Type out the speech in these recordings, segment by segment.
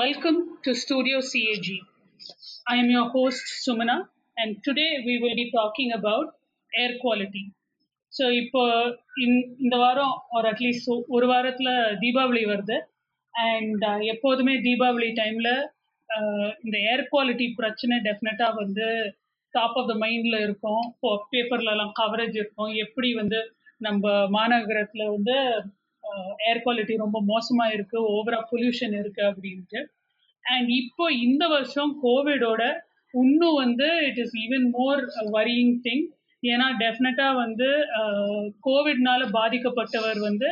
Welcome to Studio CAG. I am your host Sumana, and today we will be talking about air quality. So இப்போ இந் இந்த வாரம் ஒரு at least ஒரு வாரத்தில் தீபாவளி வருது அண்ட் uh, எப்போதுமே தீபாவளி டைமில் uh, இந்த ஏர் குவாலிட்டி பிரச்சனை டெஃபினட்டாக வந்து டாப் ஆஃப் த மைண்டில் இருக்கும் பேப்பர்லலாம் கவரேஜ் இருக்கும் எப்படி வந்து நம்ம மாநகரத்தில் வந்து ஏர் குவாலிட்டி ரொம்ப மோசமா இருக்கு ஓவரா பொல்யூஷன் இருக்கு அப்படின்ட்டு. அண்ட் இப்போ இந்த வருஷம் கோவிடோட இன்னும் வந்து it is even more worrying thing ஏன்னா டெஃபினட்டா வந்து கோவிட்னால பாதிக்கப்பட்டவர் வந்து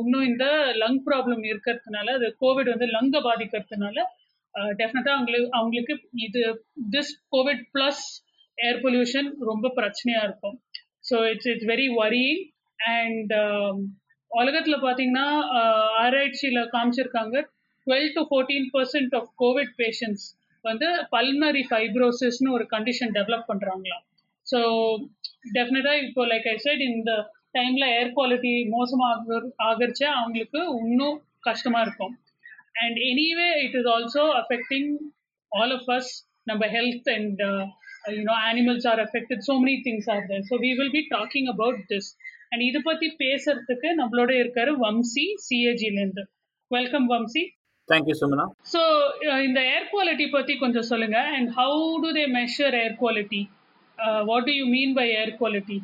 இன்னும் இந்த லங் ப்ராப்ளம் இருக்கிறதுனால அது கோவிட் வந்து லங்கை பாதிக்கிறதுனால டெஃபினட்டா அவங்களுக்கு அவங்களுக்கு இது this COVID plus air pollution ரொம்ப பிரச்சனையா இருக்கும். So it's it's very worrying and உலகத்தில் பார்த்தீங்கன்னா ஆராய்ச்சியில் காமிச்சிருக்காங்க. Twelve to fourteen percent of COVID patients வந்து பல்மரி ஃபைப்ரோசிஸ்னு ஒரு கண்டிஷன் டெவலப் பண்ணுறாங்களாம் ஸோ டெஃபினட்டாக இப்போ லைக் ஐ சைட் இந்த டைமில் ஏர் குவாலிட்டி மோசமாக ஆகிருச்சு அவங்களுக்கு இன்னும் கஷ்டமாக இருக்கும். And anyway it is also affecting all of us நம்ம health and you know animals are affected so many things are there so we will be talking about this and இதை பற்றி பேசுறதுக்கு நம்மளோட இருக்காரு Vamsi சிஏஜிலேருந்து welcome Vamsi thank you Sumana so இந்த air quality பற்றி கொஞ்சம் சொல்லுங்க and how do they measure air quality what do you mean by air quality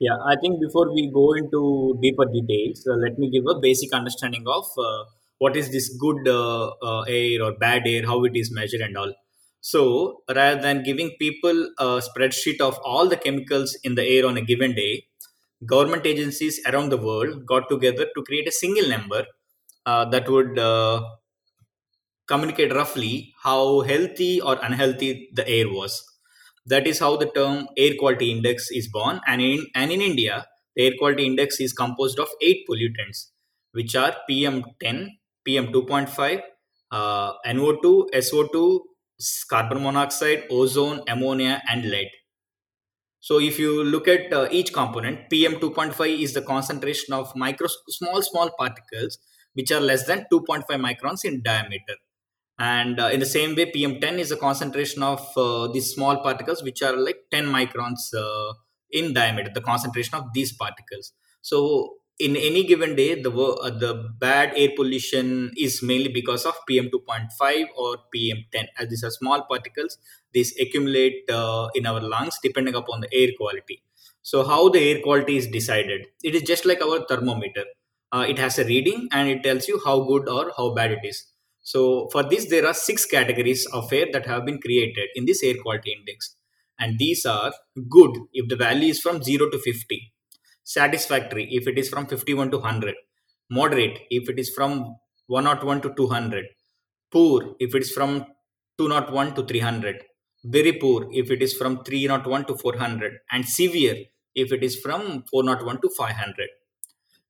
Yeah, I think before we go into deeper details, uh, let me give a basic understanding of uh, what is this good uh, uh, air or bad air, how it is measured, and all. So, rather than giving people a spreadsheet of all the chemicals in the air on a given day, government agencies around the world got together to create a single number uh, that would uh, communicate roughly how healthy or unhealthy the air was. That is how the term air quality index is born. And in, and in India, the air quality index is composed of eight pollutants, which are PM10, PM2.5, uh, NO2, SO2, carbon monoxide, ozone, ammonia, and lead. So if you look at uh, each component, PM2.5 is the concentration of micro small small particles which are less than 2.5 microns in diameter. And uh, in the same way, PM10 is a concentration of uh, these small particles which are like 10 microns uh, in diameter, the concentration of these particles. So in any given day, the uh, the bad air pollution is mainly because of PM2.5 or PM10. As these are small particles, these accumulate uh, in our lungs depending upon the air quality. So how the air quality is decided? It is just like our thermometer. Uh, it has a reading and it tells you how good or how bad it is. So for this, there are six categories of air that have been created in this air quality index. And these are good if the value is from 0 to 50, satisfactory if it is from 51 to 100, moderate if it is from 101 to 200, poor if it is from 201 to 300, very poor if it is from 301 to 400, and severe if it is from 401 to 500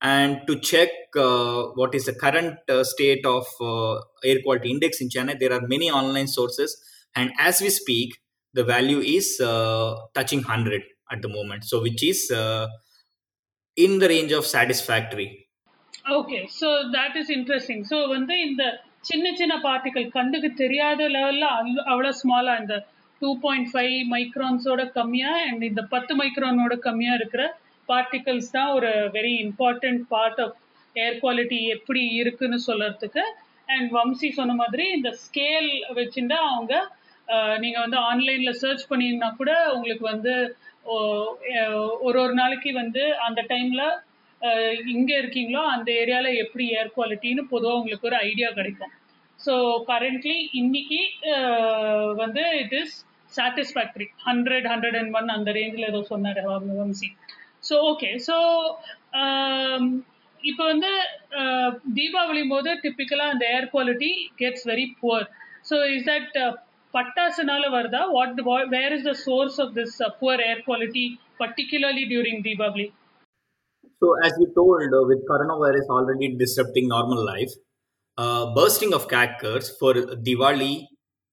and to check uh, what is the current uh, state of uh, air quality index in Chennai there are many online sources. And as we speak the value is uh, touching 100 at the moment. So which is uh, in the range of satisfactory. Okay so that is interesting so வந்து இந்த சின்ன சின்ன particle கண்ணுக்கு தெரியாத லெவலில் அவ்வளோ ஸ்மாலா இந்த two point five மைக்ரான்ஸோட கம்மியா அண்ட் இந்த பத்து மைக்ரானோட கம்மியா இருக்கிற பார்ட்டிகல்ஸ் தான் ஒரு very important part of air quality எப்படி இருக்குன்னு சொல்றதுக்கு. அண்ட் வம்சி சொன்ன மாதிரி இந்த ஸ்கேல் வச்சுட்டா அவங்க நீங்கள் வந்து ஆன்லைனில் சர்ச் பண்ணிங்கன்னா கூட உங்களுக்கு வந்து ஒரு ஒரு நாளைக்கு வந்து அந்த டைமில் இங்கே இருக்கீங்களோ அந்த ஏரியாவில் எப்படி ஏர் குவாலிட்டின்னு பொதுவாக உங்களுக்கு ஒரு ஐடியா கிடைக்கும். ஸோ கரண்ட்லி இன்னைக்கு வந்து it is satisfactory hundred hundred and one அந்த ரேஞ்சில் ஏதோ சொன்னார் வம்சி ஸோ ஓகே ஸோ இப்போ வந்து தீபாவளி போது டிப்பிக்கலாக அந்த air quality gets very poor so is that Pattasanaala Varda, what the, where is the source of this uh, poor air quality, particularly during Deepavali? So, as you told, uh, with coronavirus already disrupting normal life, uh, bursting of crackers for Diwali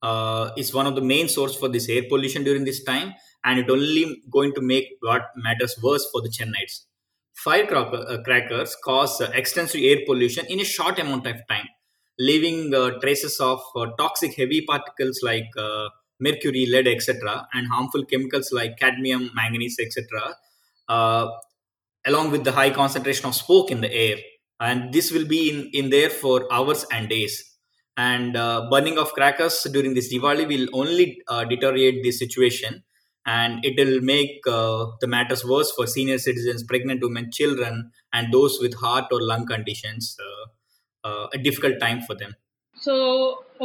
uh, is one of the main source for this air pollution during this time, and it only going to make what matters worse for the Chennaites. Firecrackers uh, cause extensive air pollution in a short amount of time leaving uh, traces of uh, toxic heavy particles like uh, mercury, lead, etc., and harmful chemicals like cadmium, manganese, etc., uh, along with the high concentration of smoke in the air. And this will be in, in there for hours and days. And uh, burning of crackers during this Diwali will only uh, deteriorate the situation and it will make the matters worse for senior citizens, pregnant women, children, and those with heart or lung conditions. Uh, a difficult time for them. So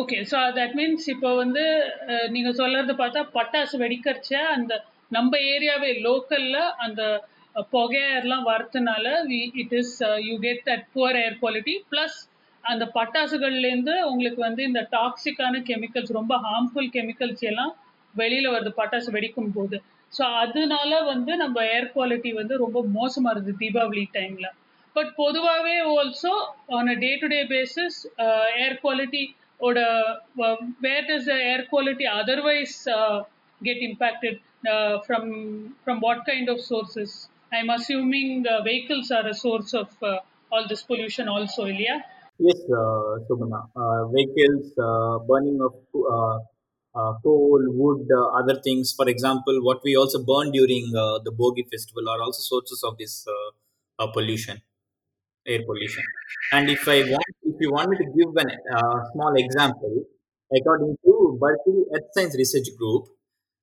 okay so that means இப்போ வந்து uh, நீங்க சொல்றது பார்த்தா பட்டாசு வெடிக்கிறச்ச அந்த நம்ம ஏரியாவே லோக்கல்ல அந்த uh, புகையெல்லாம் வரதுனால it is you get that poor air quality plus அந்த பட்டாசுகள்லேருந்து உங்களுக்கு வந்து இந்த டாக்ஸிக்கான கெமிக்கல்ஸ் ரொம்ப ஹார்ம்ஃபுல் கெமிக்கல்ஸ் எல்லாம் வெளியில வருது பட்டாசு வெடிக்கும் போது ஸோ அதனால வந்து நம்ம ஏர் குவாலிட்டி வந்து ரொம்ப மோசமாக இருக்குது தீபாவளி டைம்ல பட் பொதுவாகவே also on a day to day basis air quality where does does air quality otherwise get impacted uh, from from what kind of sources? I'm assuming vehicles are a source of uh, all this pollution also, Ilya. Yes, uh, uh vehicles, burning of coal, wood, other things. For example, what we also burn during the Bhogi festival are also sources of this pollution air pollution. And if I want, if you want me to give an uh, small example, according to Berkeley Earth Science Research Group,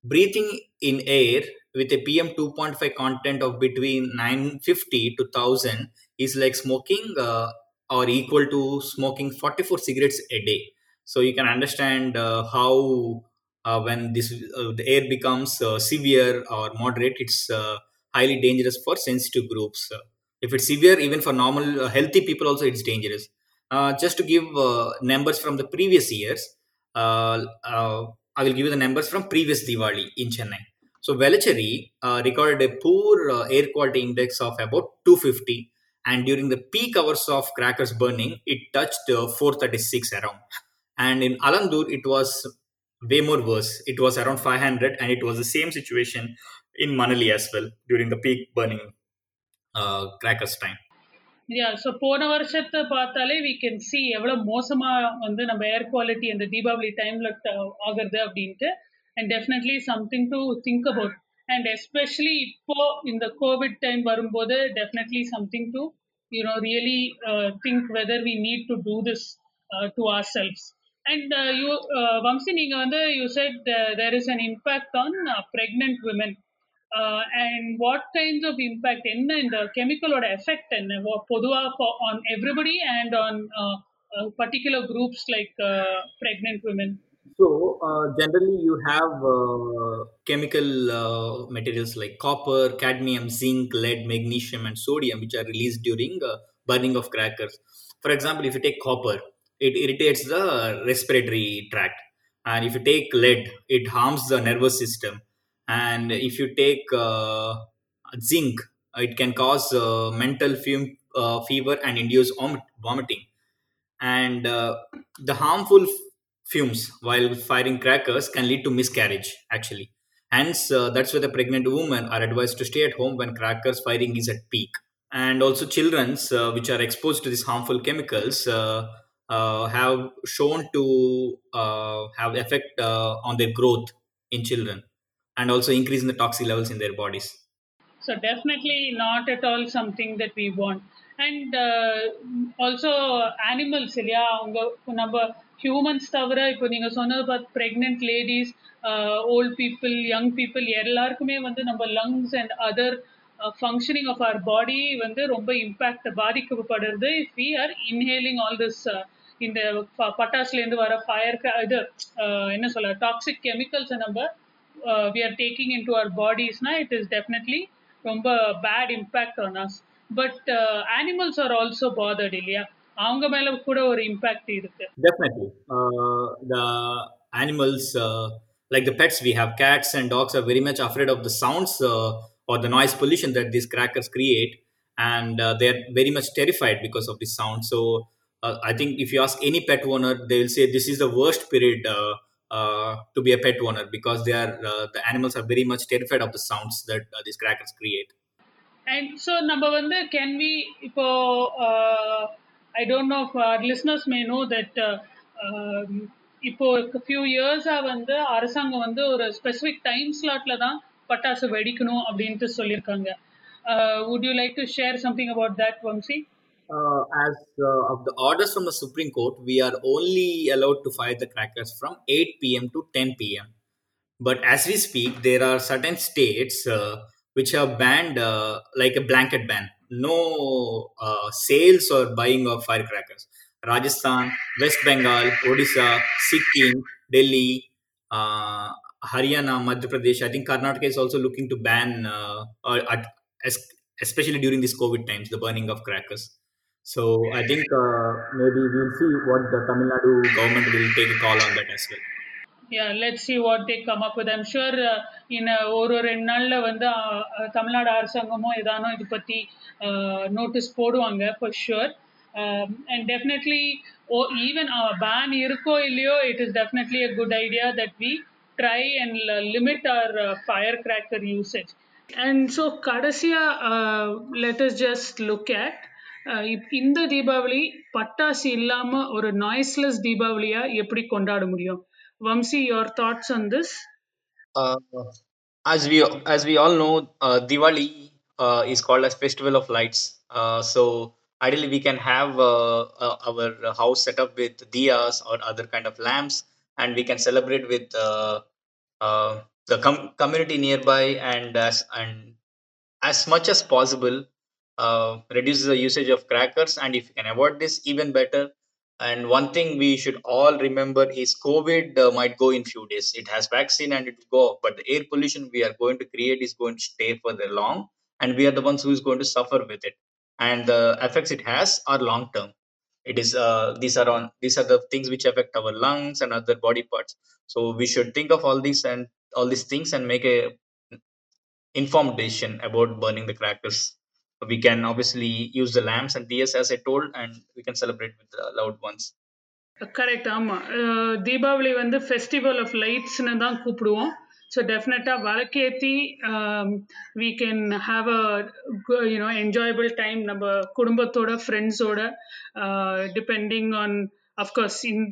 breathing in air with a PM 2.5 content of between 950 to 1000 is like smoking uh, or equal to smoking 44 cigarettes a day. So you can understand uh, how uh, when this uh, the air becomes uh, severe or moderate, it's uh, highly dangerous for sensitive groups. If it's severe, even for normal uh, healthy people, also it's dangerous. Uh, just to give uh, numbers from the previous years, uh, uh, I will give you the numbers from previous Diwali in Chennai. So Velachery uh, recorded a poor air quality index of about 250, and during the peak hours of crackers burning, it touched uh, 436 around. And in Alandur, it was way more worse. It was around 500, and it was the same situation in Manali as well during the peak burning crackers time yeah so போன வருஷத்தை பார்த்தாலே we can see எவ்வளோ மோசமாக வந்து நம்ம ஏர் quality அந்த தீபாவளி டைமில் ஆகுறது அப்படின்ட்டு. And definitely something to think about and especially இப்போ இந்த கோவிட் டைம் வரும்போது definitely something to you know really think whether we need to do this to ourselves and you Vamsi நீங்கள் வந்து you said there is an impact on pregnant women and what kinds of impact என்ன இந்த கெமிக்கலோட effect என்ன பொதுவாக on everybody and on particular groups like pregnant women So uh, generally, you have uh, chemical uh, materials like copper, cadmium, zinc, lead, magnesium, and sodium, which are released during uh, burning of crackers. For example, if you take copper, it irritates the respiratory tract, and if you take lead, it harms the nervous system. And if you take uh, zinc, it can cause uh, metal fume, uh, fever and induce vom- vomiting. And the harmful fumes while firing crackers can lead to miscarriage actually. Hence uh, that's why the pregnant women are advised to stay at home when crackers firing is at peak. And also children's uh, which are exposed to these harmful chemicals uh, have shown to have effect on their growth in children and also increase in the toxic levels in their bodies So definitely not at all something that we want. And uh, also animals இல்லையா அவங்க நம்ம humans தவிர இப்போ நீங்கள் சொன்னது பார்த்து pregnant ladies old people young people எல்லாருக்குமே வந்து நம்ம lungs and other functioning of our body வந்து ரொம்ப இம்பேக்ட் பாதிக்கப்படுறது if we are inhaling all this இந்த பட்டாசுலேருந்து வர ஃபயர் இது uh, என்ன சொல்ல டாக்ஸிக் கெமிக்கல்ஸை நம்ம we are taking into our bodies na it is definitely ரொம்ப bad impact on us but uh, animals are also bothered இல்லையா அவங்க மேல கூட ஒரு இம்பாக்ட் இருக்கு Definitely. Uh, the animals, uh, like the pets, we have cats and dogs, are very much afraid of the sounds uh, or the noise pollution that these crackers create. And uh, they're very much terrified because of the sound. So, uh, I think if you ask any pet owner, they will say this is the worst period uh, uh, to be a pet owner because they are the animals are very much terrified of the sounds that these crackers create. And so, number one, can we, இப்போ I don't know listeners may know that இப்போ few இயர்ஸாக வந்து அரசாங்கம் வந்து ஒரு specific time ஸ்லாட்ல தான் பட்டாசு வெடிக்கணும் அப்படின்ட்டு சொல்லியிருக்காங்க would you like to share something about that Vamsi Uh, as uh, of the orders from the Supreme Court, we are only allowed to fire the crackers from 8 p.m. to 10 p.m. But as we speak, there are certain states uh, which have banned uh, like a blanket ban no uh, sales or buying of firecrackers rajasthan west bengal odisha sikkim delhi uh, haryana madhya pradesh i think karnataka is also looking to ban or especially during these covid times the burning of crackers so i think uh, maybe we'll see what the tamil nadu government will take a call on that as well yeah let's see what they come up with i'm sure uh, in ஒரு ரெண்டு நாளில் வந்து uh, uh, Tamil Nadu அரசாங்கமும் ஏதானோ இது பற்றி notice போடுவாங்க for sure and definitely O even pan இருக்கோ இல்லையோ it is definitely a good idea that we try and limit our fire cracker usage and so கடைசியாக லெட்டஸ் ஜஸ்ட் லுக் அட் இந்த தீபாவளி பட்டாசு இல்லாம ஒரு நாய்ஸ்லெஸ் தீபாவளியா எப்படி கொண்டாட முடியும் Vamsi your thoughts on this Uh, as we as we all know, uh, Diwali uh, is called as Festival of Lights. Uh, so ideally, we can have uh, uh, our house set up with diyas or other kind of lamps, and we can celebrate with uh, uh, the com- community nearby, and as and as much as possible, uh, reduce the usage of crackers. And if you can avoid this, even better. And one thing we should all remember is COVID uh, might go in few days. It has vaccine and it will go, but the air pollution we are going to create is going to stay for the long, and we are the ones who is going to suffer with it. And the effects it has are long term. It is uh, these are on these are the things which affect our lungs and other body parts. So we should think of all these and all these things and make a informed decision about burning the crackers We can obviously use the lamps and diyas as I told, and we can celebrate with the loved ones. Correct ஆமாம் தீபாவளி வந்து festival of லைட்ஸ்னு தான் கூப்பிடுவோம் so டெஃபினட்டாக வழக்கேற்றி வீ can have a you know enjoyable time நம்ம குடும்பத்தோட ஃப்ரெண்ட்ஸோட depending on of course in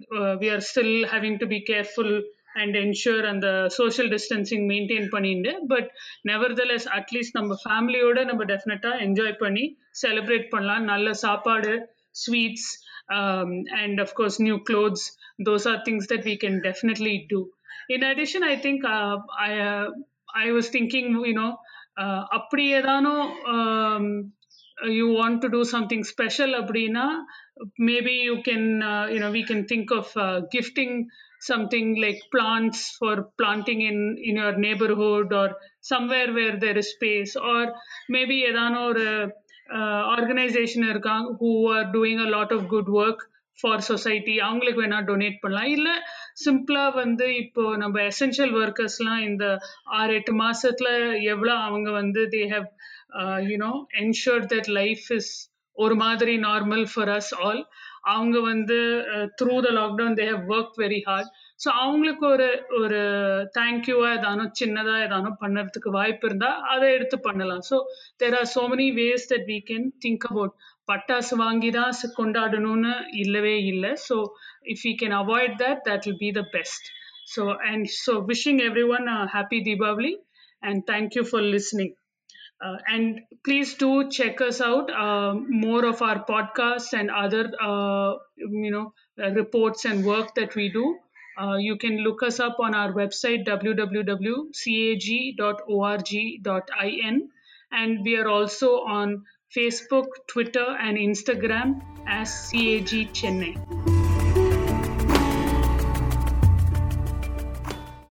we are still having to be careful and ensure அந்த சோஷியல் டிஸ்டன்சிங் மெயின்டைன் பண்ணிட்டு பட் நெவர்தலெஸ் அட்லீஸ்ட் நம்ம ஃபேமிலியோட நம்ம டெஃபினட்டாக என்ஜாய் பண்ணி செலிப்ரேட் பண்ணலாம் நல்ல சாப்பாடு sweets um, and of course new clothes those are things that we can definitely do in addition i think uh, i uh, i was thinking you know uh, அப்படி ஏதானோ um, you want to do something special அப்படின்னா maybe you can uh, you know we can think of uh, gifting something like plants for planting in in your neighborhood or somewhere where there is space or maybe ஏதானோ ஒரு organisation இருக்காங்க who are doing a lot of good work for society அவங்களுக்கு வேணா donate பண்ணலாம். இல்லை சிம்பிளாக வந்து இப்போ நம்ம எசென்ஷியல் ஒர்க்கர்ஸ்லாம் இந்த ஆறு எட்டு மாசத்துல எவ்வளோ அவங்க வந்து they have you know ensure that life is ஒரு மாதிரி நார்மல் ஃபார் அஸ் ஆல் அவங்க வந்து through the lockdown they have work very hard so அவங்களுக்கு ஒரு ஒரு தேங்க்யூவா ஏதானோ சின்னதா ஏதானோ பண்ணுறதுக்கு வாய்ப்பு இருந்தா அதை எடுத்து பண்ணலாம். So there are so many ways that we can think about பட்டாசு வாங்கி தான் கொண்டாடணும்னு இல்லவே இல்லை. So if you can avoid that that will be the best so and so wishing everyone happy Deepavali and thank you for listening uh, and please do check us out uh, more of our podcasts and other uh, you know reports and work that we do. You can look us up on our website www.cag.org.in and we are also on facebook twitter and instagram as cag chennai